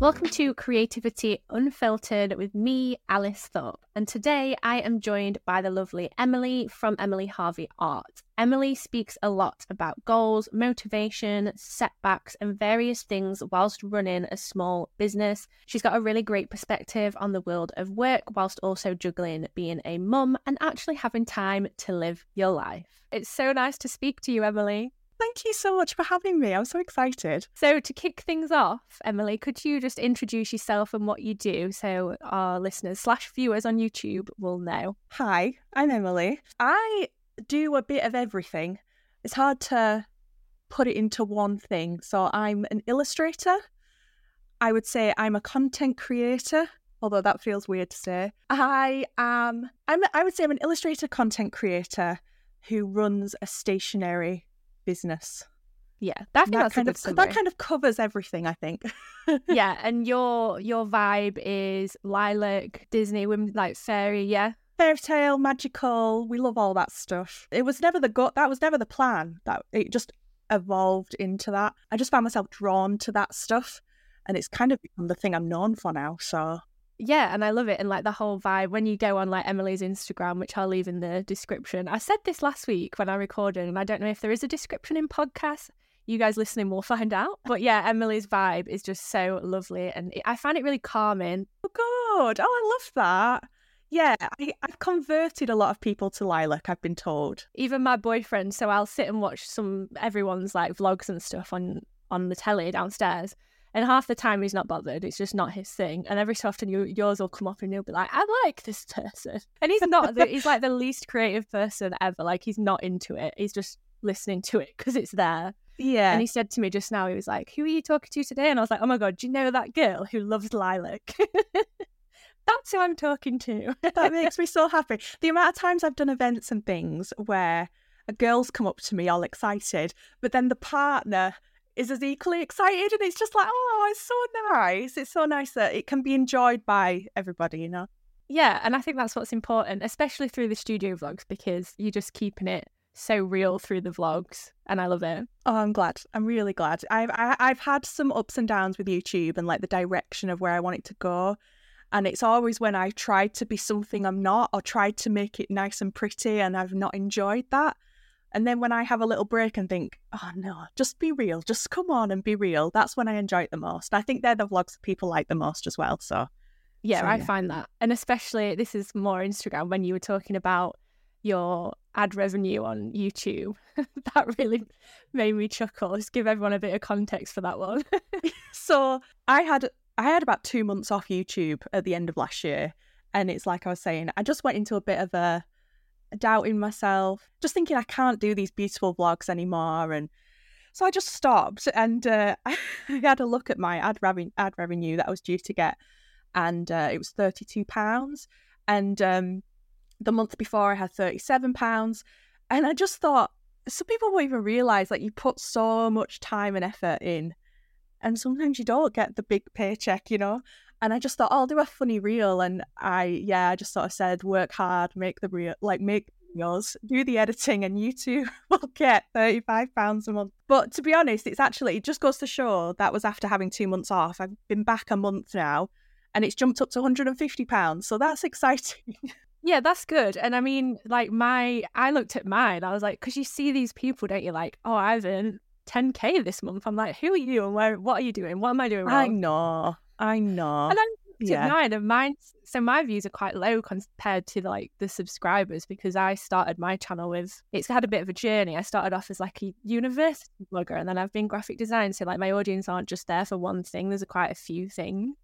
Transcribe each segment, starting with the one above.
Welcome to Creativity Unfiltered with me, Alice Thorpe. And today I am joined by the lovely Emily from Emily Harvey Art. Emily speaks a lot about goals, motivation, setbacks, and various things whilst running a small business. She's got a really great perspective on the world of work whilst also juggling being a mum and actually having time to live your life. It's so nice to speak to you, Emily. Thank you so much for having me. I'm so excited. So, to kick things off, Emily, could you just introduce yourself and what you do so our listeners slash viewers on YouTube will know? Hi, I'm Emily. I do a bit of everything. It's hard to put it into one thing. So, I'm an illustrator. I would say I'm a content creator, although that feels weird to say. I am I'm I would say I'm an illustrator content creator who runs a stationery business. Yeah, that, that kind of summary. that kind of covers everything, I think. yeah, and your your vibe is lilac, Disney, women like fairy, yeah. Fairy tale, magical. We love all that stuff. It was never the gut. That was never the plan. That it just evolved into that. I just found myself drawn to that stuff, and it's kind of become the thing I'm known for now. So yeah, and I love it. And like the whole vibe when you go on like Emily's Instagram, which I'll leave in the description. I said this last week when I recorded, and I don't know if there is a description in podcast. You guys listening will find out. But yeah, Emily's vibe is just so lovely, and I find it really calming. Oh God! Oh, I love that. Yeah, I, I've converted a lot of people to lilac. I've been told. Even my boyfriend. So I'll sit and watch some everyone's like vlogs and stuff on on the telly downstairs and half the time he's not bothered. It's just not his thing. And every so often you, yours will come up and you'll be like, I like this person. And he's not, the, he's like the least creative person ever. Like he's not into it. He's just listening to it because it's there. Yeah. And he said to me just now, he was like, Who are you talking to today? And I was like, Oh my God, do you know that girl who loves lilac? That's who I'm talking to. that makes me so happy. The amount of times I've done events and things where a girl's come up to me all excited, but then the partner is as equally excited and it's just like oh it's so nice. It's so nice that it can be enjoyed by everybody you know? Yeah and i think that's what's important especially through the studio vlogs because you're just keeping it so real through the vlogs and i love it. Oh i'm glad. I'm really glad. I've I, have i have had some ups and downs with youtube and like the direction of where i want it to go and it's always when i tried to be something i'm not or tried to make it nice and pretty and i've not enjoyed that and then when I have a little break and think, oh no, just be real, just come on and be real, that's when I enjoy it the most. I think they're the vlogs that people like the most as well. So, yeah, so, I yeah. find that. And especially, this is more Instagram when you were talking about your ad revenue on YouTube. that really made me chuckle. Just give everyone a bit of context for that one. so, I had I had about 2 months off YouTube at the end of last year, and it's like I was saying, I just went into a bit of a doubting myself, just thinking I can't do these beautiful vlogs anymore. And so I just stopped and uh, I had a look at my ad, revenue, ad revenue that I was due to get, and uh, it was £32. And um, the month before, I had £37. And I just thought, some people won't even realize that you put so much time and effort in, and sometimes you don't get the big paycheck, you know. And I just thought, oh, I'll do a funny reel. And I, yeah, I just sort of said, work hard, make the reel, like make yours, do the editing, and you two will get £35 a month. But to be honest, it's actually, it just goes to show that was after having two months off. I've been back a month now and it's jumped up to £150. So that's exciting. Yeah, that's good. And I mean, like my, I looked at mine. I was like, because you see these people, don't you? Like, oh, I've earned 10k this month. I'm like, who are you and where? What are you doing? What am I doing wrong? I know. I know. And I yeah. mine and mine. So my views are quite low compared to like the subscribers because I started my channel with. It's had a bit of a journey. I started off as like a university blogger, and then I've been graphic design. So like my audience aren't just there for one thing. There's a quite a few things.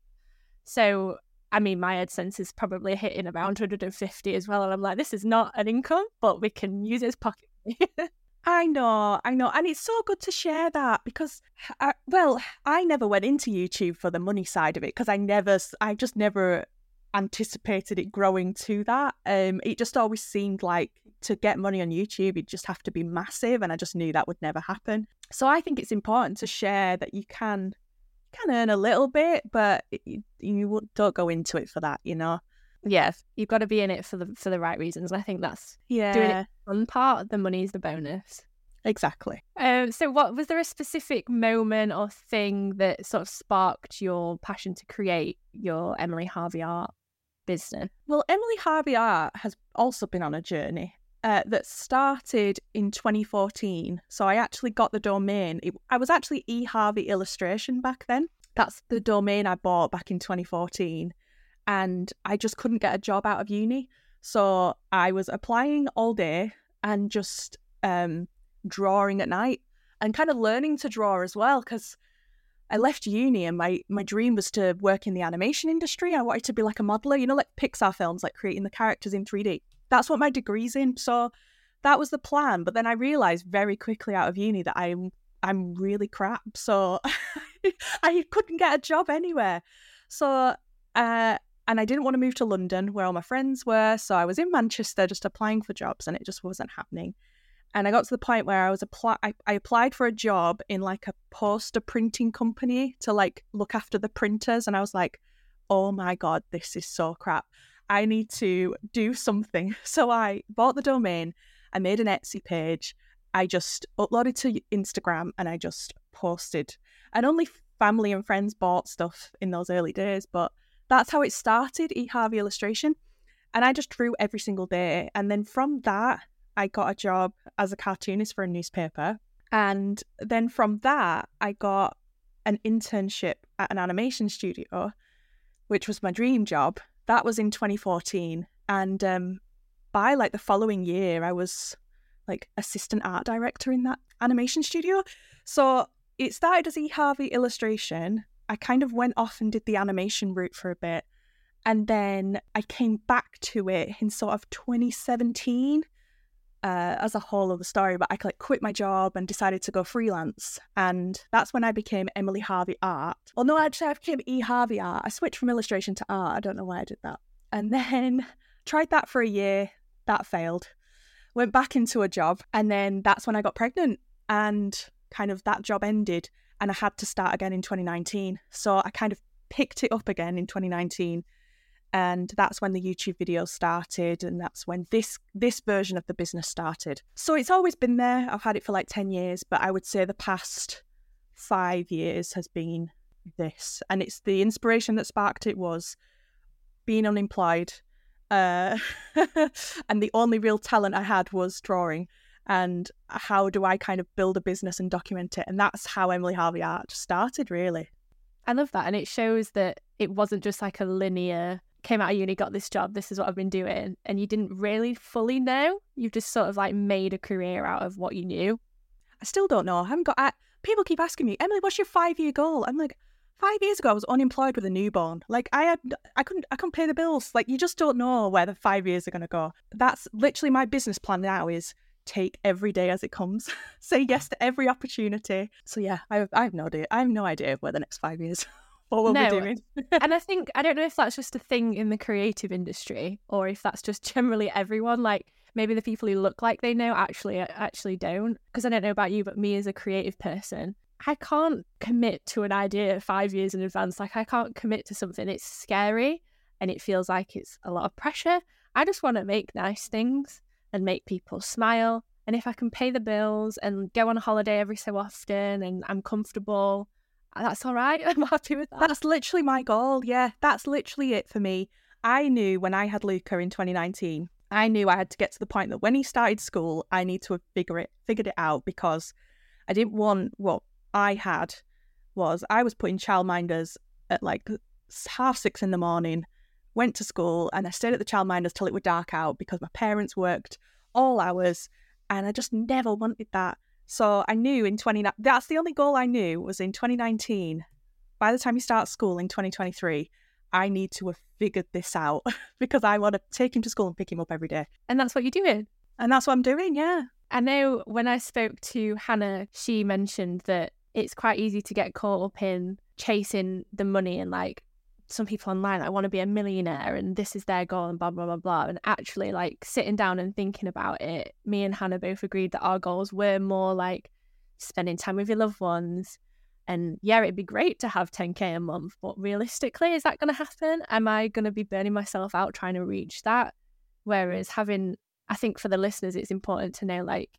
So I mean, my AdSense is probably hitting around 150 as well, and I'm like, this is not an income, but we can use it as pocket. I know, I know. And it's so good to share that because, I, uh, well, I never went into YouTube for the money side of it because I never, I just never anticipated it growing to that. Um, it just always seemed like to get money on YouTube, you'd just have to be massive. And I just knew that would never happen. So I think it's important to share that you can, can earn a little bit, but you, you don't go into it for that, you know? Yeah, you've got to be in it for the for the right reasons. And I think that's yeah doing it fun part. The money's the bonus. Exactly. Um, so, what was there a specific moment or thing that sort of sparked your passion to create your Emily Harvey Art business? Well, Emily Harvey Art has also been on a journey uh, that started in 2014. So I actually got the domain. It, I was actually E Harvey Illustration back then. That's the domain I bought back in 2014. And I just couldn't get a job out of uni. So I was applying all day and just um, drawing at night and kind of learning to draw as well because I left uni and my my dream was to work in the animation industry. I wanted to be like a modeler, you know, like Pixar films, like creating the characters in 3D. That's what my degree's in. So that was the plan. But then I realized very quickly out of uni that I'm I'm really crap. So I couldn't get a job anywhere. So uh and I didn't want to move to London where all my friends were. So I was in Manchester just applying for jobs and it just wasn't happening and I got to the point where I was apply I, I applied for a job in like a poster printing company to like look after the printers and I was like, oh my god, this is so crap. I need to do something. So I bought the domain, I made an Etsy page, I just uploaded to Instagram and I just posted. And only family and friends bought stuff in those early days, but that's how it started, E Harvey Illustration. And I just drew every single day. And then from that, I got a job as a cartoonist for a newspaper. And then from that, I got an internship at an animation studio, which was my dream job. That was in 2014. And um, by like the following year, I was like assistant art director in that animation studio. So it started as E. Harvey illustration. I kind of went off and did the animation route for a bit. And then I came back to it in sort of 2017 uh, as a whole of the story, but I like quit my job and decided to go freelance. And that's when I became Emily Harvey Art. Well, no, actually, I became E Harvey Art. I switched from illustration to art. I don't know why I did that. And then tried that for a year. That failed. Went back into a job. And then that's when I got pregnant. And kind of that job ended. And I had to start again in 2019. So I kind of picked it up again in 2019 and that's when the YouTube videos started and that's when this this version of the business started. So it's always been there. I've had it for like 10 years, but I would say the past 5 years has been this and it's the inspiration that sparked it was being unemployed uh, and the only real talent I had was drawing and how do I kind of build a business and document it and that's how Emily Harvey Art started really. I love that and it shows that it wasn't just like a linear came out of uni, got this job, this is what I've been doing, and you didn't really fully know. You've just sort of like made a career out of what you knew. I still don't know. I haven't got. I, people keep asking me, Emily, what's your five year goal? I'm like, five years ago, I was unemployed with a newborn. Like I had, I couldn't, I couldn't pay the bills. Like you just don't know where the five years are going to go. That's literally my business plan now. Is take every day as it comes. Say yes to every opportunity. So yeah, I have, I have no idea. I have no idea where the next five years what we'll no. be doing. and I think I don't know if that's just a thing in the creative industry or if that's just generally everyone. Like maybe the people who look like they know actually actually don't. Because I don't know about you, but me as a creative person, I can't commit to an idea five years in advance. Like I can't commit to something. It's scary and it feels like it's a lot of pressure. I just want to make nice things and make people smile. And if I can pay the bills and go on a holiday every so often and I'm comfortable uh, that's all right. I'm happy with that. That's literally my goal. Yeah, that's literally it for me. I knew when I had Luca in 2019, I knew I had to get to the point that when he started school, I need to have figure it figured it out because I didn't want what I had was I was putting childminders at like half six in the morning, went to school, and I stayed at the childminders till it would dark out because my parents worked all hours, and I just never wanted that. So I knew in 20 that's the only goal I knew was in 2019. By the time he starts school in 2023, I need to have figured this out because I want to take him to school and pick him up every day. And that's what you're doing. And that's what I'm doing, yeah. I know when I spoke to Hannah, she mentioned that it's quite easy to get caught up in chasing the money and like some people online I want to be a millionaire and this is their goal and blah blah blah blah and actually like sitting down and thinking about it me and Hannah both agreed that our goals were more like spending time with your loved ones and yeah it'd be great to have 10k a month but realistically is that going to happen? Am I going to be burning myself out trying to reach that? Whereas having I think for the listeners it's important to know like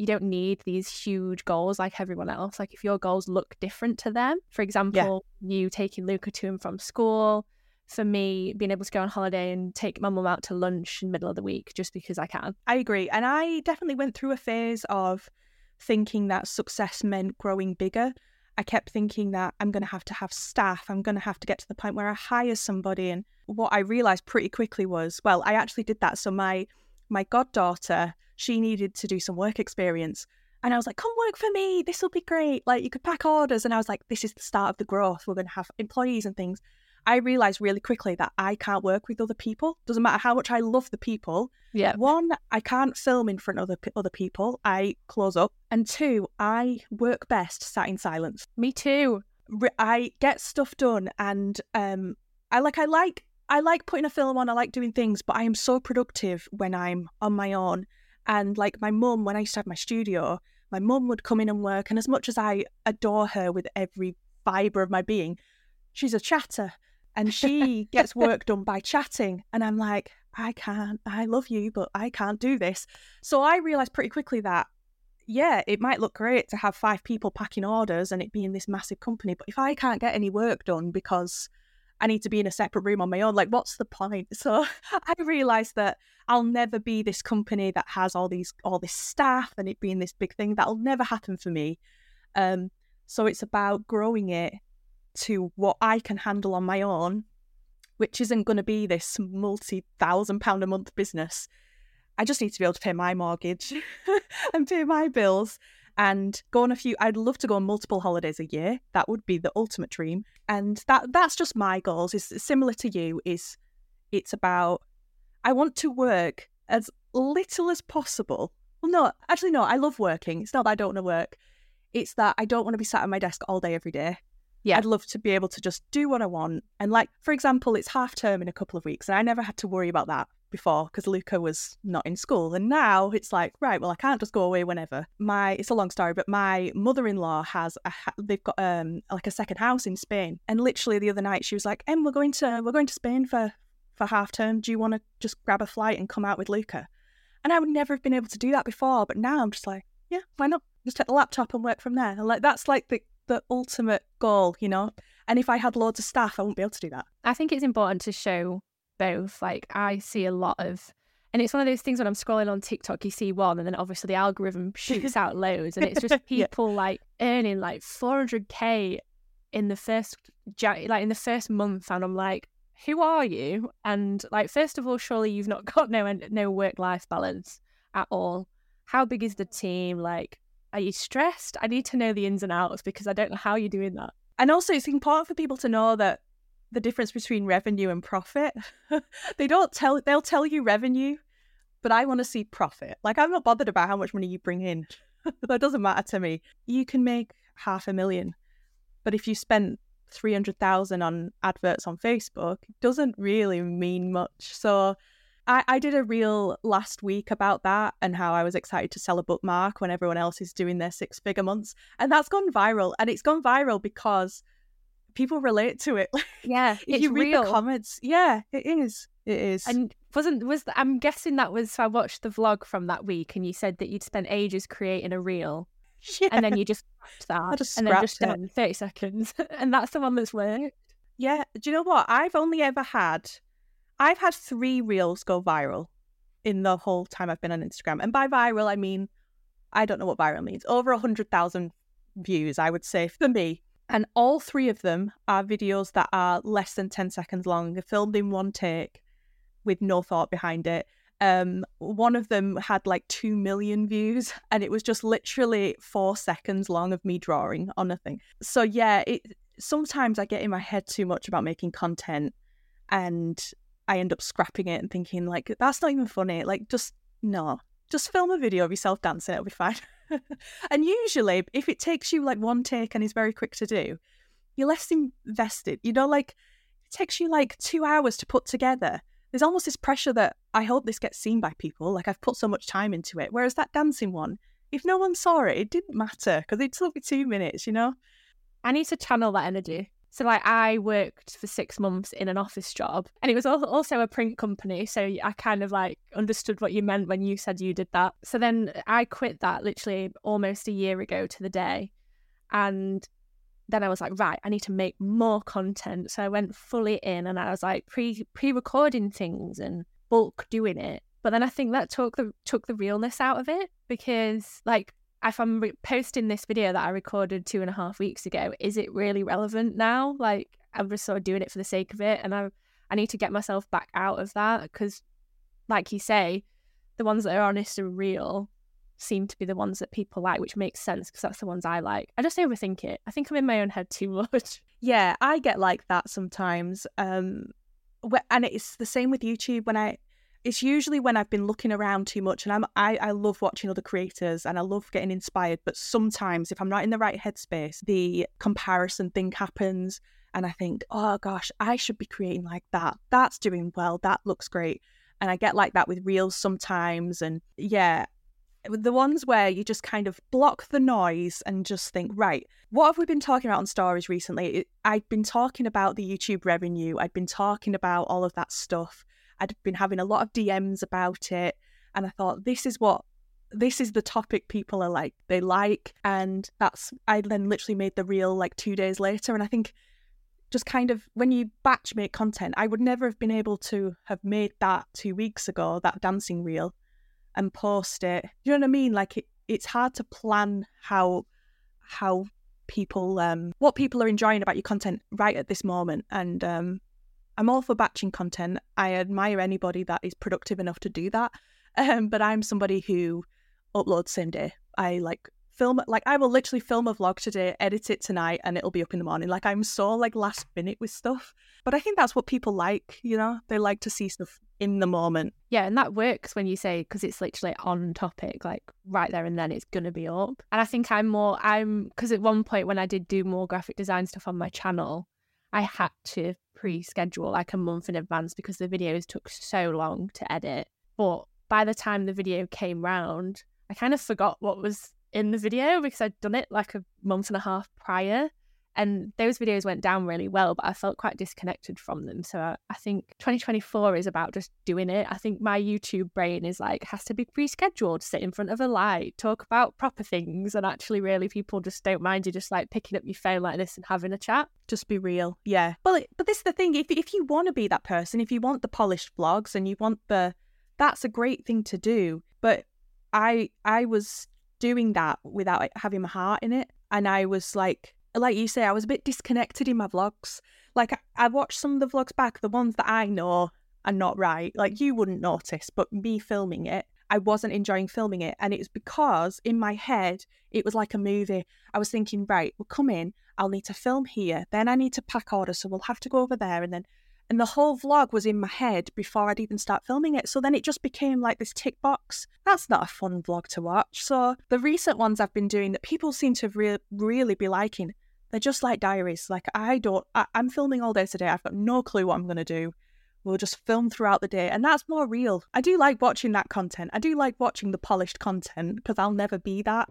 you don't need these huge goals like everyone else. Like if your goals look different to them, for example, yeah. you taking Luca to and from school, for me, being able to go on holiday and take my mum out to lunch in the middle of the week just because I can. I agree. And I definitely went through a phase of thinking that success meant growing bigger. I kept thinking that I'm going to have to have staff. I'm going to have to get to the point where I hire somebody. And what I realized pretty quickly was, well, I actually did that. So my my goddaughter, she needed to do some work experience. And I was like, come work for me. This will be great. Like, you could pack orders. And I was like, this is the start of the growth. We're going to have employees and things. I realized really quickly that I can't work with other people. Doesn't matter how much I love the people. Yeah. One, I can't film in front of other, other people. I close up. And two, I work best sat in silence. Me too. I get stuff done and um I like I like I like putting a film on, I like doing things, but I am so productive when I'm on my own. And like my mum, when I used to have my studio, my mum would come in and work. And as much as I adore her with every fibre of my being, she's a chatter and she gets work done by chatting. And I'm like, I can't, I love you, but I can't do this. So I realized pretty quickly that, yeah, it might look great to have five people packing orders and it being this massive company. But if I can't get any work done because I need to be in a separate room on my own. Like, what's the point? So I realized that I'll never be this company that has all these all this staff and it being this big thing. That'll never happen for me. Um, so it's about growing it to what I can handle on my own, which isn't going to be this multi thousand pound a month business. I just need to be able to pay my mortgage and pay my bills and go on a few I'd love to go on multiple holidays a year. That would be the ultimate dream. And that that's just my goals. Is similar to you is it's about I want to work as little as possible. Well no, actually no, I love working. It's not that I don't want to work. It's that I don't want to be sat at my desk all day every day. Yeah. I'd love to be able to just do what I want. And like, for example, it's half term in a couple of weeks, and I never had to worry about that before because Luca was not in school. And now it's like, right, well, I can't just go away whenever. My it's a long story, but my mother-in-law has a they've got um like a second house in Spain. And literally the other night she was like, "Em, we're going to we're going to Spain for for half term. Do you want to just grab a flight and come out with Luca?" And I would never have been able to do that before, but now I'm just like, yeah, why not? Just take the laptop and work from there. And like that's like the the ultimate goal, you know? And if I had loads of staff, I wouldn't be able to do that. I think it's important to show both. Like, I see a lot of, and it's one of those things when I'm scrolling on TikTok, you see one, and then obviously the algorithm shoots out loads, and it's just people yeah. like earning like 400k in the first, like in the first month, and I'm like, who are you? And like, first of all, surely you've not got no no work life balance at all. How big is the team? Like, are you stressed? I need to know the ins and outs because I don't know how you're doing that. And also, it's important for people to know that the difference between revenue and profit. they don't tell, they'll tell you revenue, but I want to see profit. Like, I'm not bothered about how much money you bring in. that doesn't matter to me. You can make half a million, but if you spend 300,000 on adverts on Facebook, it doesn't really mean much. So, I, I did a reel last week about that and how I was excited to sell a bookmark when everyone else is doing their six figure months. And that's gone viral. And it's gone viral because people relate to it. Yeah. if you read real. the comments, yeah, it is. It is. And wasn't was the, I'm guessing that was so I watched the vlog from that week and you said that you'd spent ages creating a reel. Yeah. And then you just that just and then just done 30 seconds. and that's the one that's worked. Yeah. Do you know what? I've only ever had I've had three reels go viral in the whole time I've been on Instagram. And by viral, I mean, I don't know what viral means. Over a 100,000 views, I would say, for me. And all three of them are videos that are less than 10 seconds long, They're filmed in one take with no thought behind it. Um, one of them had like 2 million views, and it was just literally four seconds long of me drawing on nothing. So, yeah, it sometimes I get in my head too much about making content and I end up scrapping it and thinking like that's not even funny. Like just no, just film a video of yourself dancing. It'll be fine. and usually, if it takes you like one take and is very quick to do, you're less invested. You know, like it takes you like two hours to put together. There's almost this pressure that I hope this gets seen by people. Like I've put so much time into it. Whereas that dancing one, if no one saw it, it didn't matter because it took me two minutes. You know. I need to channel that energy. So, like, I worked for six months in an office job, and it was also a print company. So, I kind of like understood what you meant when you said you did that. So, then I quit that literally almost a year ago to the day. And then I was like, right, I need to make more content. So, I went fully in and I was like pre pre recording things and bulk doing it. But then I think that took the took the realness out of it because, like, if I'm re- posting this video that I recorded two and a half weeks ago, is it really relevant now? Like I'm just sort of doing it for the sake of it, and I I need to get myself back out of that because, like you say, the ones that are honest and real seem to be the ones that people like, which makes sense because that's the ones I like. I just overthink it. I think I'm in my own head too much. Yeah, I get like that sometimes. Um, and it's the same with YouTube when I it's usually when I've been looking around too much and I'm I, I love watching other creators and I love getting inspired, but sometimes if I'm not in the right headspace, the comparison thing happens and I think, oh gosh, I should be creating like that. That's doing well. That looks great. And I get like that with reels sometimes. And yeah, the ones where you just kind of block the noise and just think, right, what have we been talking about on stories recently? I've been talking about the YouTube revenue. I've been talking about all of that stuff. I'd been having a lot of DMs about it. And I thought, this is what this is the topic people are like they like and that's i then literally made the reel like two days later and i think just kind of when you batch make content i would never have been able to have made that two weeks ago that dancing reel and post it you know what i mean like it, it's hard to plan how how people um what people are enjoying about your content right at this moment and um I'm all for batching content. I admire anybody that is productive enough to do that. Um, but I'm somebody who uploads same day. I like film like I will literally film a vlog today, edit it tonight, and it'll be up in the morning. Like I'm so like last minute with stuff. But I think that's what people like, you know? They like to see stuff in the moment. Yeah, and that works when you say because it's literally on topic, like right there and then it's gonna be up. And I think I'm more I'm because at one point when I did do more graphic design stuff on my channel, I had to pre-schedule like a month in advance because the videos took so long to edit. But by the time the video came round, I kind of forgot what was in the video because I'd done it like a month and a half prior and those videos went down really well but i felt quite disconnected from them. So I, I, think 2024 is about just doing it. I think my youtube brain is like has to be pre-scheduled sit in front of a light talk about proper things and actually really people just don't mind you just like picking up your phone like this and having a chat. Just be real. Yeah. Well but this is the thing if, if you want to be that person if you want the polished vlogs and you want the that's a great thing to do. But i i was doing that without having my heart in it and i was like like you say, I was a bit disconnected in my vlogs. Like I, I watched some of the vlogs back, the ones that I know are not right. Like you wouldn't notice, but me filming it, I wasn't enjoying filming it. And it was because in my head, it was like a movie. I was thinking, right, we'll come in, I'll need to film here, then I need to pack order, so we'll have to go over there. And then, and the whole vlog was in my head before I'd even start filming it. So then it just became like this tick box. That's not a fun vlog to watch. So the recent ones I've been doing that people seem to re- really be liking, they're just like diaries. Like I don't, I, am filming all day today. I've got no clue what I'm going to do. We'll just film throughout the day, and that's more real. I do like watching that content. I do like watching the polished content because I'll never be that.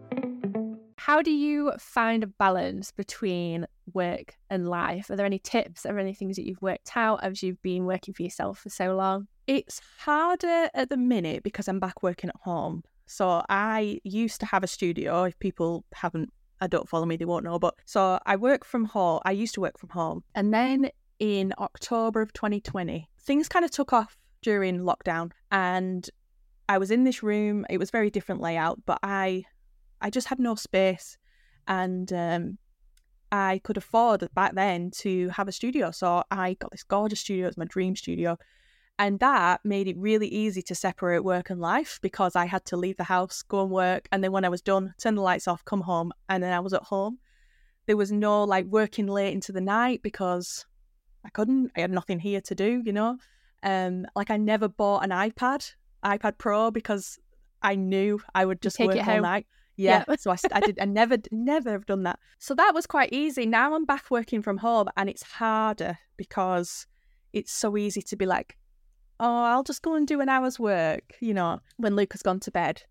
How do you find a balance between work and life? Are there any tips or any things that you've worked out as you've been working for yourself for so long? It's harder at the minute because I'm back working at home. So I used to have a studio. If people haven't I don't follow me, they won't know. But so I work from home. I used to work from home. And then in October of 2020, things kind of took off during lockdown. And I was in this room. It was very different layout, but I I just had no space. And um, I could afford back then to have a studio. So I got this gorgeous studio. It's my dream studio. And that made it really easy to separate work and life because I had to leave the house, go and work. And then when I was done, turn the lights off, come home. And then I was at home. There was no like working late into the night because I couldn't. I had nothing here to do, you know? Um, like I never bought an iPad, iPad Pro, because I knew I would just work all night. Yeah. yeah. so I, I did, I never, never have done that. So that was quite easy. Now I'm back working from home and it's harder because it's so easy to be like, oh, I'll just go and do an hour's work, you know, when Luke has gone to bed.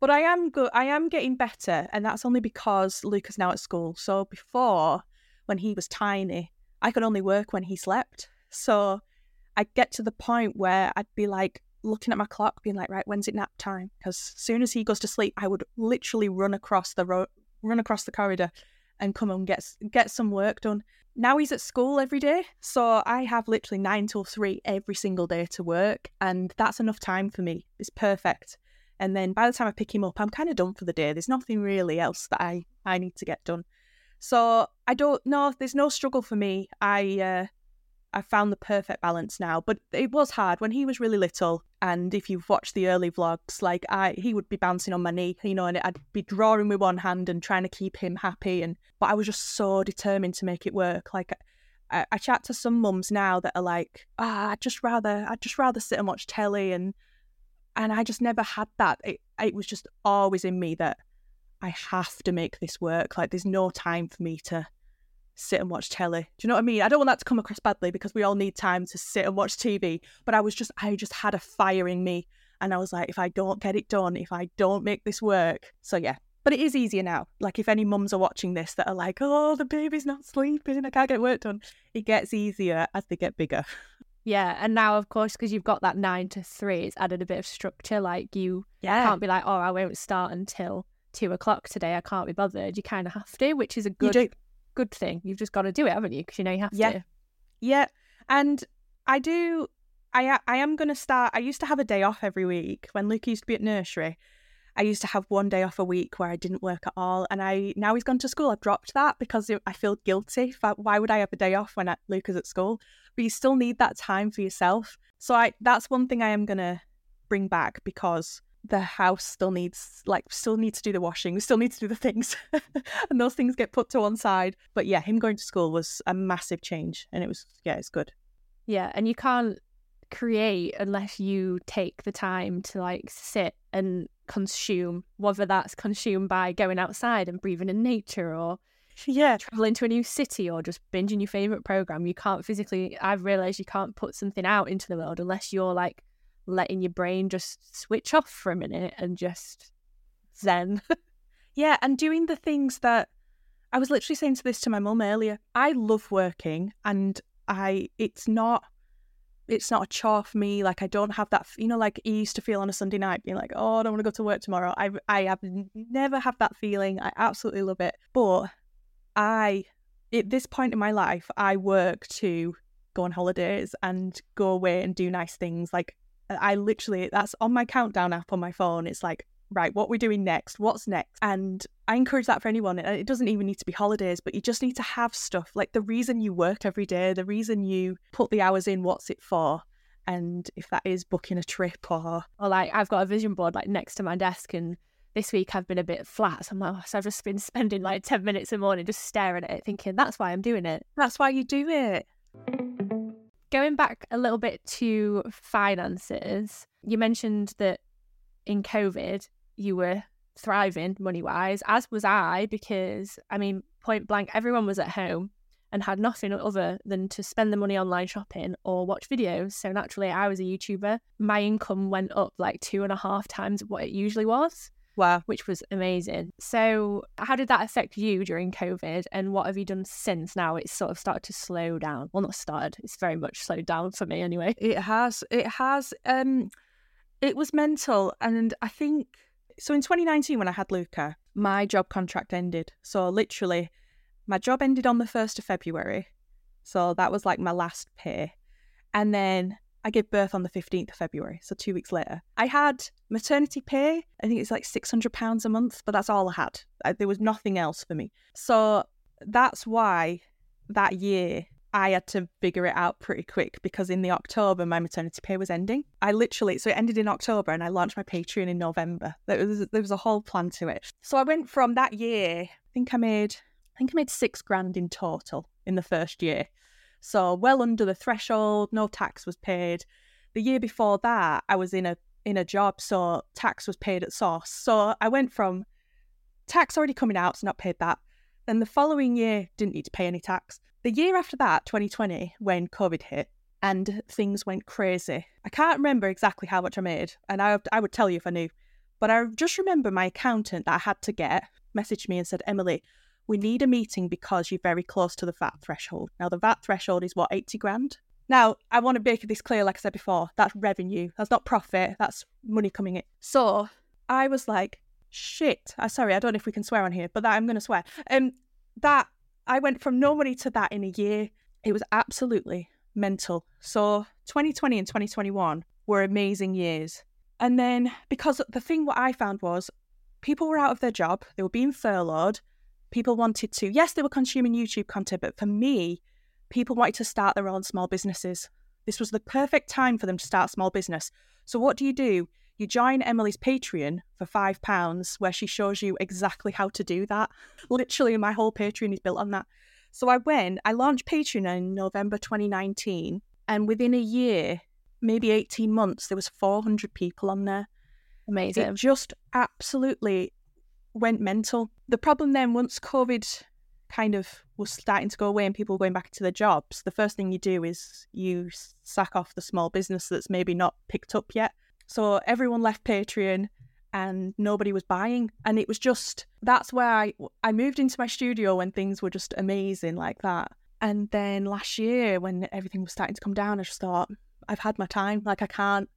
But I am good. I am getting better, and that's only because Luke is now at school. So before, when he was tiny, I could only work when he slept. So I'd get to the point where I'd be like looking at my clock, being like, right, when's it nap time? Because as soon as he goes to sleep, I would literally run across the road, run across the corridor, and come and get get some work done. Now he's at school every day, so I have literally nine till three every single day to work, and that's enough time for me. It's perfect. And then by the time I pick him up, I'm kind of done for the day. There's nothing really else that I I need to get done. So I don't know. There's no struggle for me. I uh, I found the perfect balance now. But it was hard when he was really little. And if you've watched the early vlogs, like I, he would be bouncing on my knee, you know, and I'd be drawing with one hand and trying to keep him happy. And but I was just so determined to make it work. Like I, I chat to some mums now that are like, ah, I'd just rather, I'd just rather sit and watch telly, and and I just never had that. It, it was just always in me that I have to make this work. Like there's no time for me to sit and watch telly. Do you know what I mean? I don't want that to come across badly because we all need time to sit and watch TV. But I was just, I just had a fire in me. And I was like, if I don't get it done, if I don't make this work. So yeah, but it is easier now. Like if any mums are watching this that are like, oh, the baby's not sleeping, I can't get work done. It gets easier as they get bigger. Yeah, and now of course because you've got that nine to three, it's added a bit of structure. Like you yeah. can't be like, oh, I won't start until two o'clock today. I can't be bothered. You kind of have to, which is a good good thing. You've just got to do it, haven't you? Because you know you have yeah. to. Yeah. And I do, I, uh, I am going to start. I used to have a day off every week when Luke used to be at nursery. I used to have one day off a week where I didn't work at all. And I now he's gone to school. I've dropped that because I feel guilty. Why would I have a day off when Luke is at school? But you still need that time for yourself. So I that's one thing I am going to bring back because the house still needs like still need to do the washing we still need to do the things. And those things get put to one side. But yeah him going to school was a massive change and it was yeah it's good. Yeah and you can't create unless you take the time to like sit and consume whether that's consumed by going outside and breathing in nature or yeah. traveling to a new city or just binging your favorite program. You can't physically i've realized you can't put something out into the world unless you're like letting your brain just switch off for a minute and just zen. yeah, and doing the things that I was literally saying to this to my mum earlier. I love working and I it's not it's not a chore for me. Like I don't have that, you know, like you used to feel on a Sunday night, being like, "Oh, I don't want to go to work tomorrow." I I have never had that feeling. I absolutely love it. But I, at this point in my life, I work to go on holidays and go away and do nice things. Like Uh, I literally, that's on my countdown app on my phone. It's like, right, what we're doing next? What's next? And I encourage that for anyone. It doesn't even need to be holidays, but you just need to have stuff like the reason you work every day, the reason you put the hours in, what's it for? And if that is booking a trip or. Or like, I've got a vision board like next to my desk and this week I've been a bit flat. So I'm like, oh, so I've just been spending like 10 minutes a morning just staring at it, thinking that's why I'm doing it. That's why you do it going back a little bit to finances, you mentioned that in COVID you were thriving money wise, as was I, because I mean, point blank, everyone was at home and had nothing other than to spend the money online shopping or watch videos. So naturally, I was a YouTuber. My income went up like two and a half times what it usually was. Wow. Which was amazing. So, how did that affect you during COVID? And what have you done since now it's sort of started to slow down? Well, not started, it's very much slowed down for me anyway. It has. It has. Um, It was mental. And I think so in 2019, when I had Luca, my job contract ended. So, literally, my job ended on the 1st of February. So, that was like my last pay. And then I gave birth on the 15th of February, so two weeks later. I had maternity pay. I think it's like £600 a month, but that's all I had. I, there was nothing else for me. So that's why that year I had to figure it out pretty quick because in the October my maternity pay was ending. I literally so it ended in October and I launched my Patreon in November. There was there was a whole plan to it. So I went from that year. I think I made I think I made six grand in total in the first year. So well under the threshold, no tax was paid. The year before that, I was in a in a job, so tax was paid at source. So I went from tax already coming out, so not paid that. Then the following year, didn't need to pay any tax. The year after that, 2020, when COVID hit and things went crazy, I can't remember exactly how much I made, and I, I would tell you if I knew. But I just remember my accountant that I had to get messaged me and said, Emily, we need a meeting because you're very close to the VAT threshold. Now, the VAT threshold is what, 80 grand? Now, I want to make this clear, like I said before, that's revenue. That's not profit. That's money coming in. So I was like, shit. Uh, sorry, I don't know if we can swear on here, but that I'm going to swear. Um, that I went from no money to that in a year. It was absolutely mental. So 2020 and 2021 were amazing years. And then because the thing what I found was people were out of their job, they were being furloughed. People wanted to, yes, they were consuming YouTube content, but for me, people wanted to start their own small businesses. This was the perfect time for them to start small business. So what do you do? You join Emily's Patreon for five pounds, where she shows you exactly how to do that. Literally, my whole Patreon is built on that. So I went, I launched Patreon in November 2019, and within a year, maybe 18 months, there was 400 people on there. Amazing. It just absolutely went mental. The problem then, once COVID kind of was starting to go away and people were going back into their jobs, the first thing you do is you sack off the small business that's maybe not picked up yet. So everyone left Patreon and nobody was buying. And it was just that's where I I moved into my studio when things were just amazing like that. And then last year when everything was starting to come down, I just thought, I've had my time. Like I can't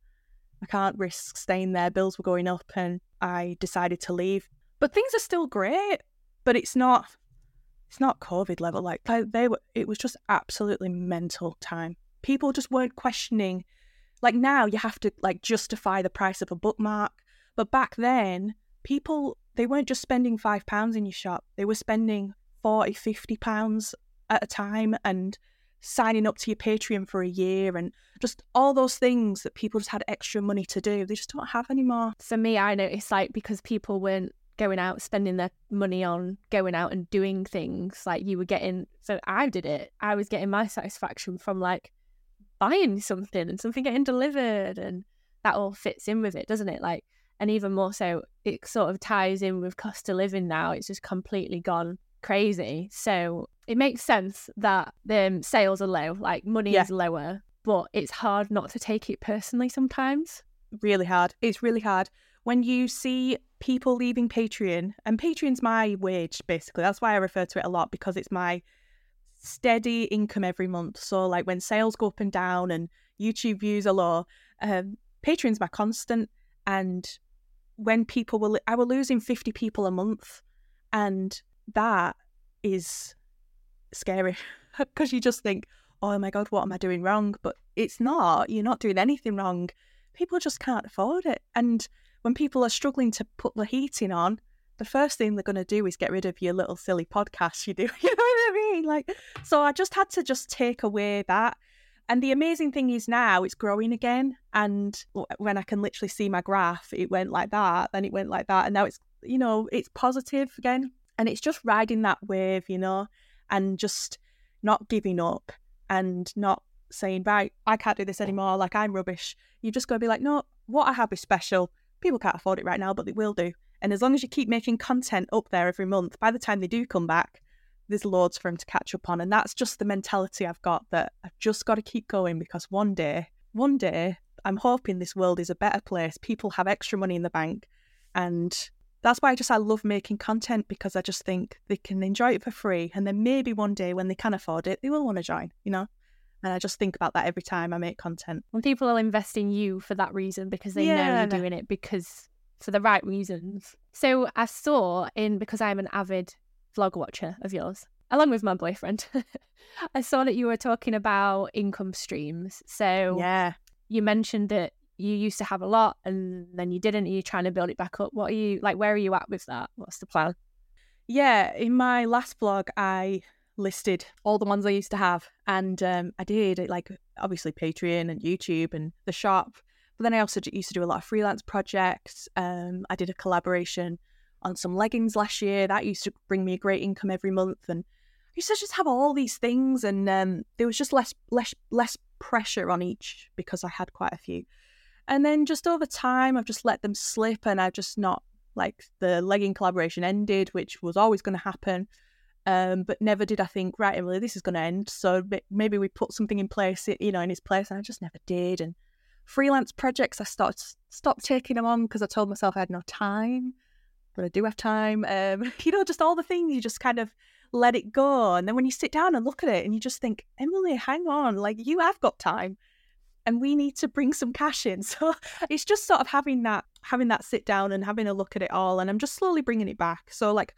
I can't risk staying there. Bills were going up and I decided to leave. But things are still great. But it's not it's not COVID level. Like they were it was just absolutely mental time. People just weren't questioning like now you have to like justify the price of a bookmark. But back then, people they weren't just spending five pounds in your shop. They were spending 40, 50 pounds at a time and signing up to your Patreon for a year and just all those things that people just had extra money to do. They just don't have anymore. For me, I noticed like because people weren't going out spending their money on going out and doing things like you were getting so I did it. I was getting my satisfaction from like buying something and something getting delivered and that all fits in with it, doesn't it? Like and even more so it sort of ties in with cost of living now. It's just completely gone crazy. So it makes sense that the um, sales are low, like money yeah. is lower, but it's hard not to take it personally sometimes. Really hard. It's really hard. When you see people leaving Patreon, and Patreon's my wage basically, that's why I refer to it a lot because it's my steady income every month. So, like when sales go up and down and YouTube views are low, um, Patreon's my constant. And when people were, I were losing 50 people a month. And that is scary because you just think, oh my God, what am I doing wrong? But it's not. You're not doing anything wrong. People just can't afford it. And when people are struggling to put the heating on, the first thing they're going to do is get rid of your little silly podcast you do. You know what I mean? Like, so I just had to just take away that. And the amazing thing is now it's growing again. And when I can literally see my graph, it went like that, then it went like that. And now it's, you know, it's positive again. And it's just riding that wave, you know, and just not giving up and not saying, right, I can't do this anymore. Like, I'm rubbish. You just got to be like, no, what I have is special. People can't afford it right now, but they will do. And as long as you keep making content up there every month, by the time they do come back, there's loads for them to catch up on. And that's just the mentality I've got that I've just got to keep going because one day, one day, I'm hoping this world is a better place. People have extra money in the bank. And that's why I just I love making content because I just think they can enjoy it for free. And then maybe one day when they can afford it, they will want to join, you know? And I just think about that every time I make content. When people will invest in you for that reason because they yeah, know you're doing it because for the right reasons. So I saw in because I'm an avid vlog watcher of yours, along with my boyfriend. I saw that you were talking about income streams. So yeah, you mentioned that you used to have a lot and then you didn't. Are you trying to build it back up? What are you like? Where are you at with that? What's the plan? Yeah, in my last vlog, I listed all the ones I used to have, and um, I did like obviously Patreon and YouTube and the shop. But then I also used to do a lot of freelance projects. Um, I did a collaboration on some leggings last year. That used to bring me a great income every month, and I used to just have all these things, and um, there was just less less less pressure on each because I had quite a few. And then just over time, I've just let them slip, and I've just not like the legging collaboration ended, which was always going to happen. Um, but never did I think, right, Emily, this is going to end. So maybe we put something in place, you know, in its place. And I just never did. And freelance projects, I stopped stopped taking them on because I told myself I had no time. but I do have time. Um, you know, just all the things you just kind of let it go. And then when you sit down and look at it and you just think, Emily, hang on, like you have got time and we need to bring some cash in. So it's just sort of having that having that sit down and having a look at it all and I'm just slowly bringing it back. So like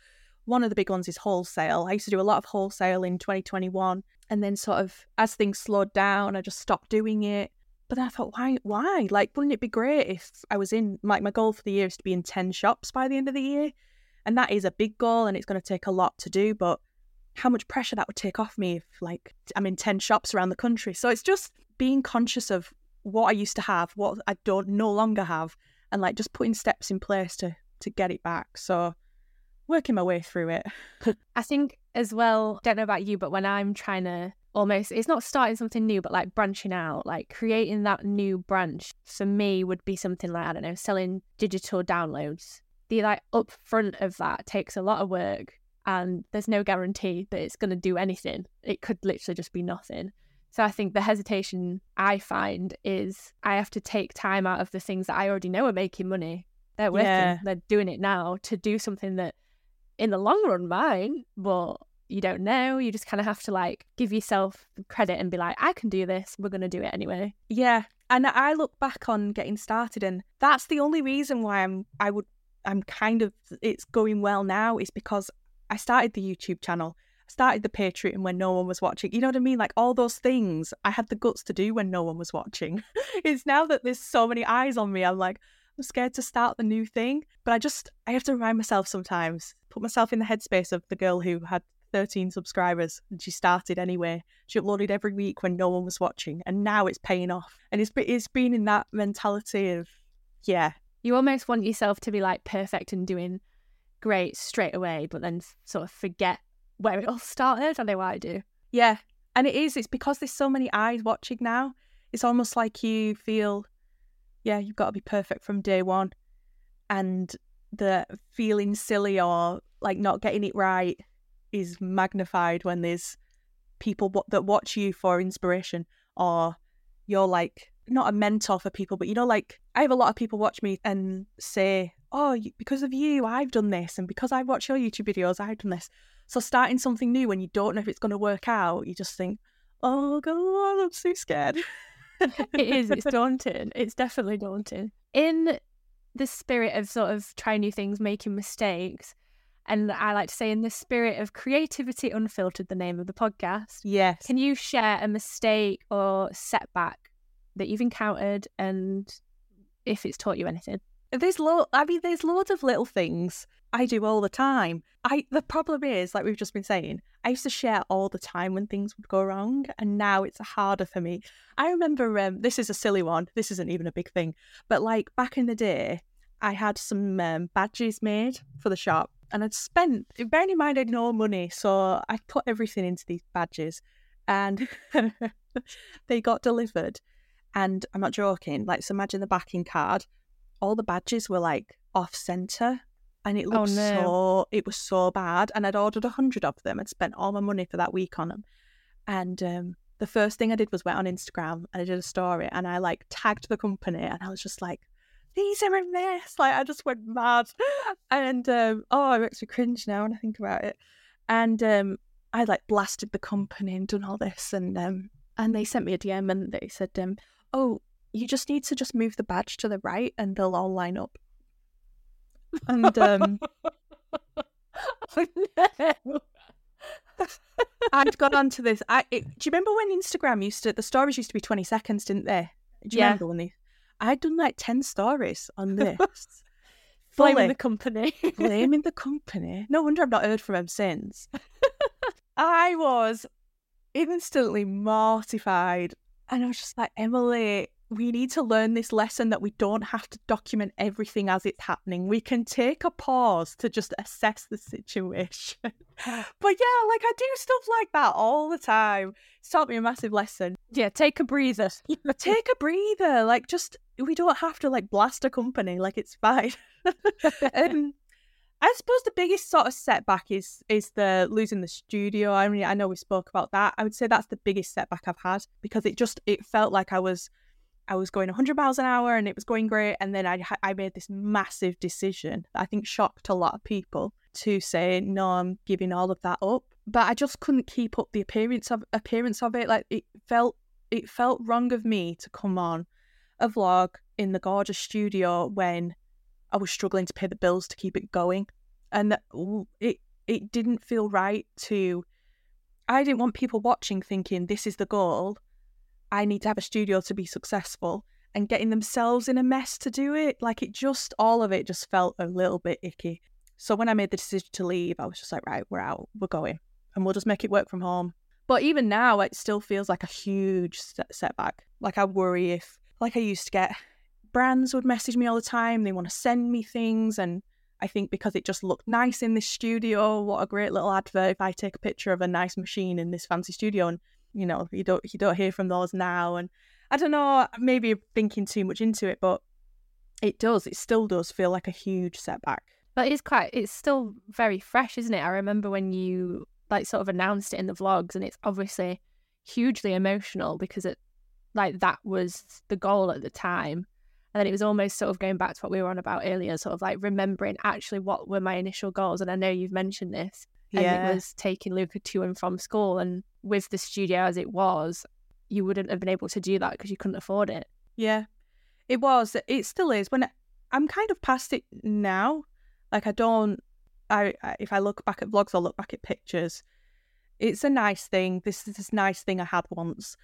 one of the big ones is wholesale. I used to do a lot of wholesale in 2021 and then sort of as things slowed down, I just stopped doing it. But then I thought, why why? Like wouldn't it be great if I was in like my goal for the year is to be in 10 shops by the end of the year? And that is a big goal and it's going to take a lot to do, but how much pressure that would take off me if like I'm in 10 shops around the country. So it's just being conscious of what I used to have, what I don't no longer have, and like just putting steps in place to to get it back. So working my way through it. I think as well, don't know about you, but when I'm trying to almost it's not starting something new, but like branching out, like creating that new branch for me would be something like, I don't know, selling digital downloads. The like upfront of that takes a lot of work and there's no guarantee that it's going to do anything. It could literally just be nothing. So I think the hesitation I find is I have to take time out of the things that I already know are making money. They're working, yeah. they're doing it now to do something that in the long run mine, but you don't know. You just kind of have to like give yourself credit and be like, I can do this. We're going to do it anyway. Yeah. And I look back on getting started and that's the only reason why I'm I would I'm kind of it's going well now is because I started the YouTube channel, I started the Patreon when no one was watching. You know what I mean? Like all those things I had the guts to do when no one was watching. it's now that there's so many eyes on me, I'm like, I'm scared to start the new thing. But I just, I have to remind myself sometimes, put myself in the headspace of the girl who had 13 subscribers and she started anyway. She uploaded every week when no one was watching and now it's paying off. And it's, it's been in that mentality of, yeah. You almost want yourself to be like perfect and doing great straight away, but then sort of forget where it all started. I know what I do. Yeah. And it is, it's because there's so many eyes watching now. It's almost like you feel, yeah, you've got to be perfect from day one. And the feeling silly or like not getting it right is magnified when there's people that watch you for inspiration or you're like not a mentor for people, but you know, like I have a lot of people watch me and say, oh, because of you, I've done this. And because I watch your YouTube videos, I've done this. So starting something new when you don't know if it's going to work out, you just think, oh, God, I'm so scared. it is. It's daunting. It's definitely daunting. In the spirit of sort of trying new things, making mistakes, and I like to say, in the spirit of creativity unfiltered, the name of the podcast. Yes. Can you share a mistake or setback that you've encountered and if it's taught you anything? There's lo- I mean, there's loads of little things I do all the time. I the problem is, like we've just been saying, I used to share all the time when things would go wrong, and now it's harder for me. I remember um, this is a silly one. This isn't even a big thing, but like back in the day, I had some um, badges made for the shop, and I'd spent. Bearing in mind, I had no money, so I put everything into these badges, and they got delivered. And I'm not joking. Like, so imagine the backing card all the badges were like off center and it oh, looked oh, no. so it was so bad and i'd ordered a hundred of them. I'd spent all my money for that week on them and um, the first thing i did was went on instagram and i did a story and i like tagged the company and i was just like these are a mess. Like i just went mad. And um, oh it makes me cringe now when i think about it. And um, i like blasted the company and done all this and um, and they sent me a dm and they said um, oh you just need to just move the badge to the right and they'll all line up. And um oh, no. I'd got onto this. I it, do you remember when Instagram used to the stories used to be twenty seconds, didn't they? Do you yeah. remember when they? I'd done like ten stories on this. blaming the company. blaming the company. No wonder I've not heard from them since. I was instantly mortified, and I was just like, Emily, we need to learn this lesson that we don't have to document everything as it's happening. We can take a pause to just assess the situation. but yeah, like I do stuff like that all the time. It's taught me a massive lesson. Yeah, take a breather. take a breather. Like just we don't have to like blast a company. Like it's fine. um, I suppose the biggest sort of setback is is the losing the studio. I mean, I know we spoke about that. I would say that's the biggest setback I've had because it just it felt like I was I was going 100 miles an hour and it was going great. And then I, I made this massive decision that I think shocked a lot of people to say, no, I'm giving all of that up. But I just couldn't keep up the appearance of appearance of it. Like it felt it felt wrong of me to come on a vlog in the gorgeous studio when I was struggling to pay the bills to keep it going. And it it didn't feel right to I didn't want people watching thinking this is the goal I need to have a studio to be successful and getting themselves in a mess to do it. Like it just, all of it just felt a little bit icky. So when I made the decision to leave, I was just like, right, we're out, we're going, and we'll just make it work from home. But even now, it still feels like a huge setback. Like I worry if, like I used to get, brands would message me all the time, they want to send me things. And I think because it just looked nice in this studio, what a great little advert if I take a picture of a nice machine in this fancy studio. And you know you don't you don't hear from those now and i don't know maybe thinking too much into it but it does it still does feel like a huge setback. But it's quite it's still very fresh isn't it? I remember when you like sort of announced it in the vlogs and it's obviously hugely emotional because it like that was the goal at the time. And then it was almost sort of going back to what we were on about earlier sort of like remembering actually what were my initial goals and i know you've mentioned this and yeah. it was taking Luca to and from school. And with the studio as it was, you wouldn't have been able to do that because you couldn't afford it. Yeah, it was. It still is. When I'm kind of past it now, like I don't. I, I if I look back at vlogs or look back at pictures, it's a nice thing. This is this nice thing I had once,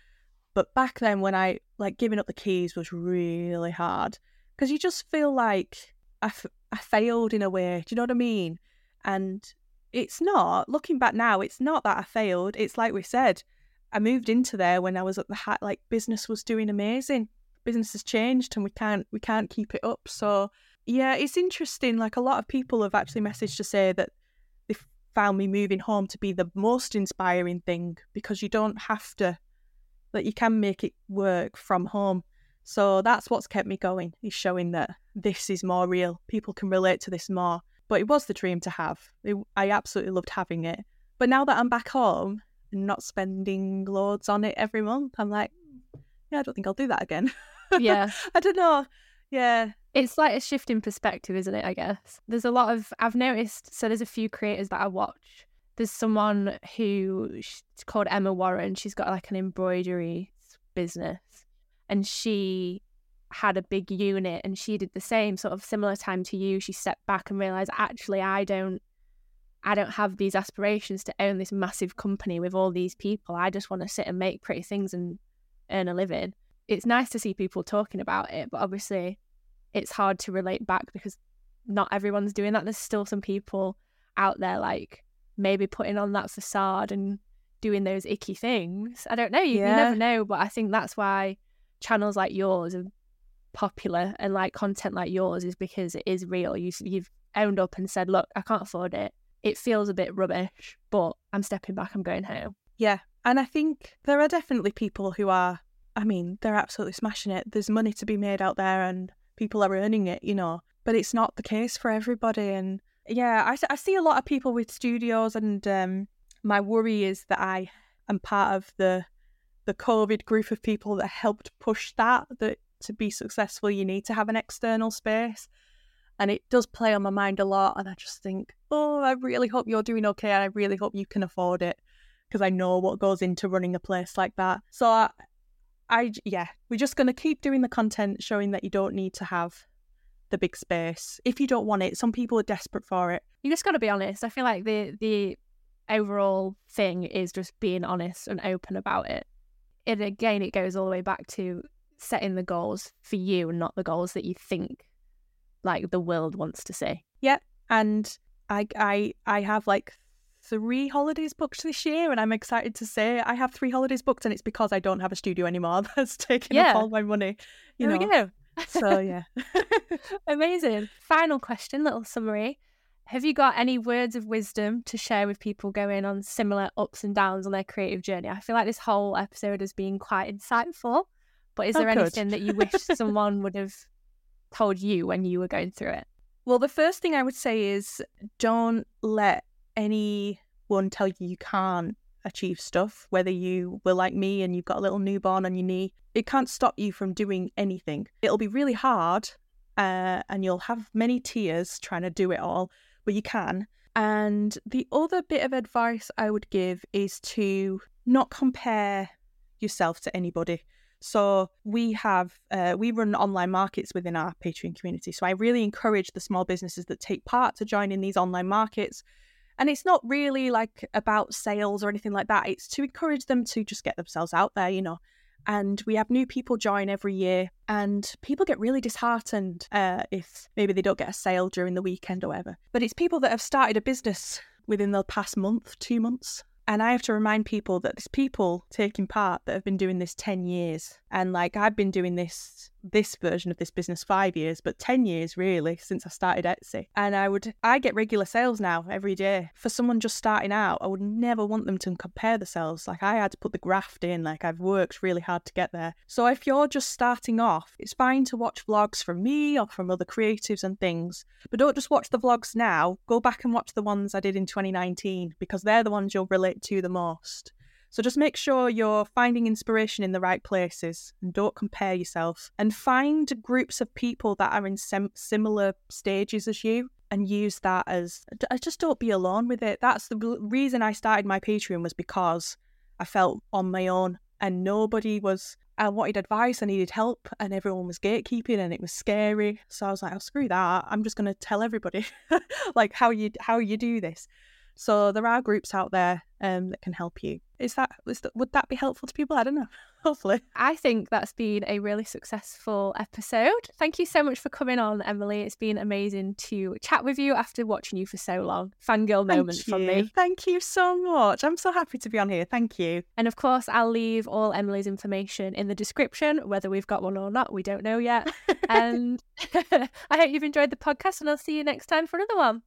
but back then when I like giving up the keys was really hard because you just feel like I, f- I failed in a way. Do you know what I mean? And it's not looking back now it's not that i failed it's like we said i moved into there when i was at the hat like business was doing amazing business has changed and we can't we can't keep it up so yeah it's interesting like a lot of people have actually messaged to say that they found me moving home to be the most inspiring thing because you don't have to that you can make it work from home so that's what's kept me going is showing that this is more real people can relate to this more but it was the dream to have. It, I absolutely loved having it. But now that I'm back home and not spending loads on it every month, I'm like, yeah, I don't think I'll do that again. Yeah. I don't know. Yeah. It's like a shift in perspective, isn't it? I guess. There's a lot of, I've noticed, so there's a few creators that I watch. There's someone who, she's called Emma Warren. She's got like an embroidery business. And she had a big unit and she did the same sort of similar time to you she stepped back and realized actually i don't i don't have these aspirations to own this massive company with all these people. I just want to sit and make pretty things and earn a living. It's nice to see people talking about it but obviously it's hard to relate back because not everyone's doing that. There's still some people out there like maybe putting on that facade and doing those icky things. I don't know you, yeah. you never know but i think that's why channels like yours are popular and like content like yours is because it is real. You, you've owned up and said, look, I can't afford it. It feels a bit rubbish, but I'm stepping back. I'm going home. Yeah. And I think there are definitely people who are, I mean, they're absolutely smashing it. There's money to be made out there and people are earning it, you know, but it's not the case for everybody. And yeah, I, I see a lot of people with studios and um, my worry is that I am part of the the COVID group of people that helped push that, that to be successful, you need to have an external space. And it does play on my mind a lot. And I just think, oh, I really hope you're doing okay. And I really hope you can afford it because I know what goes into running a place like that. So, I, I yeah, we're just going to keep doing the content showing that you don't need to have the big space if you don't want it. Some people are desperate for it. You just got to be honest. I feel like the the overall thing is just being honest and open about it. And again, it goes all the way back to setting the goals for you and not the goals that you think like the world wants to see. Yeah. And I I I have like three holidays booked this year and I'm excited to say I have three holidays booked and it's because I don't have a studio anymore that's taking yeah. up all my money. You there know. we go. so yeah. Amazing. Final question, little summary. Have you got any words of wisdom to share with people going on similar ups and downs on their creative journey? I feel like this whole episode has been quite insightful. But is oh, there anything that you wish someone would have told you when you were going through it? Well, the first thing I would say is don't let anyone tell you you can't achieve stuff, whether you were like me and you've got a little newborn on your knee. It can't stop you from doing anything. It'll be really hard uh, and you'll have many tears trying to do it all, but you can. And the other bit of advice I would give is to not compare yourself to anybody. So we have uh, we run online markets within our Patreon community. So I really encourage the small businesses that take part to join in these online markets. And it's not really like about sales or anything like that. It's to encourage them to just get themselves out there, you know. And we have new people join every year, and people get really disheartened uh, if maybe they don't get a sale during the weekend or whatever. But it's people that have started a business within the past month, two months, and I have to remind people that there's people taking part that have been doing this 10 years. And like I've been doing this this version of this business five years, but 10 years really since I started Etsy. And I would, I get regular sales now every day. For someone just starting out, I would never want them to compare themselves. Like I had to put the graft in, like I've worked really hard to get there. So if you're just starting off, it's fine to watch vlogs from me or from other creatives and things, but don't just watch the vlogs now. Go back and watch the ones I did in 2019 because they're the ones you'll relate to the most. So just make sure you're finding inspiration in the right places and don't compare yourself. And find groups of people that are in sem- similar stages as you and use that as I just don't be alone with it. That's the reason I started my Patreon was because I felt on my own and nobody was I wanted advice, I needed help, and everyone was gatekeeping, and it was scary. So I was like, "Oh, screw that! I'm just to tell everybody, like how you how you do this." So there are groups out there um, that can help you. Is that was that, would that be helpful to people? I don't know. Hopefully. I think that's been a really successful episode. Thank you so much for coming on, Emily. It's been amazing to chat with you after watching you for so long. Fangirl Thank moment you. from me. Thank you so much. I'm so happy to be on here. Thank you. And of course, I'll leave all Emily's information in the description. Whether we've got one or not, we don't know yet. and I hope you've enjoyed the podcast, and I'll see you next time for another one.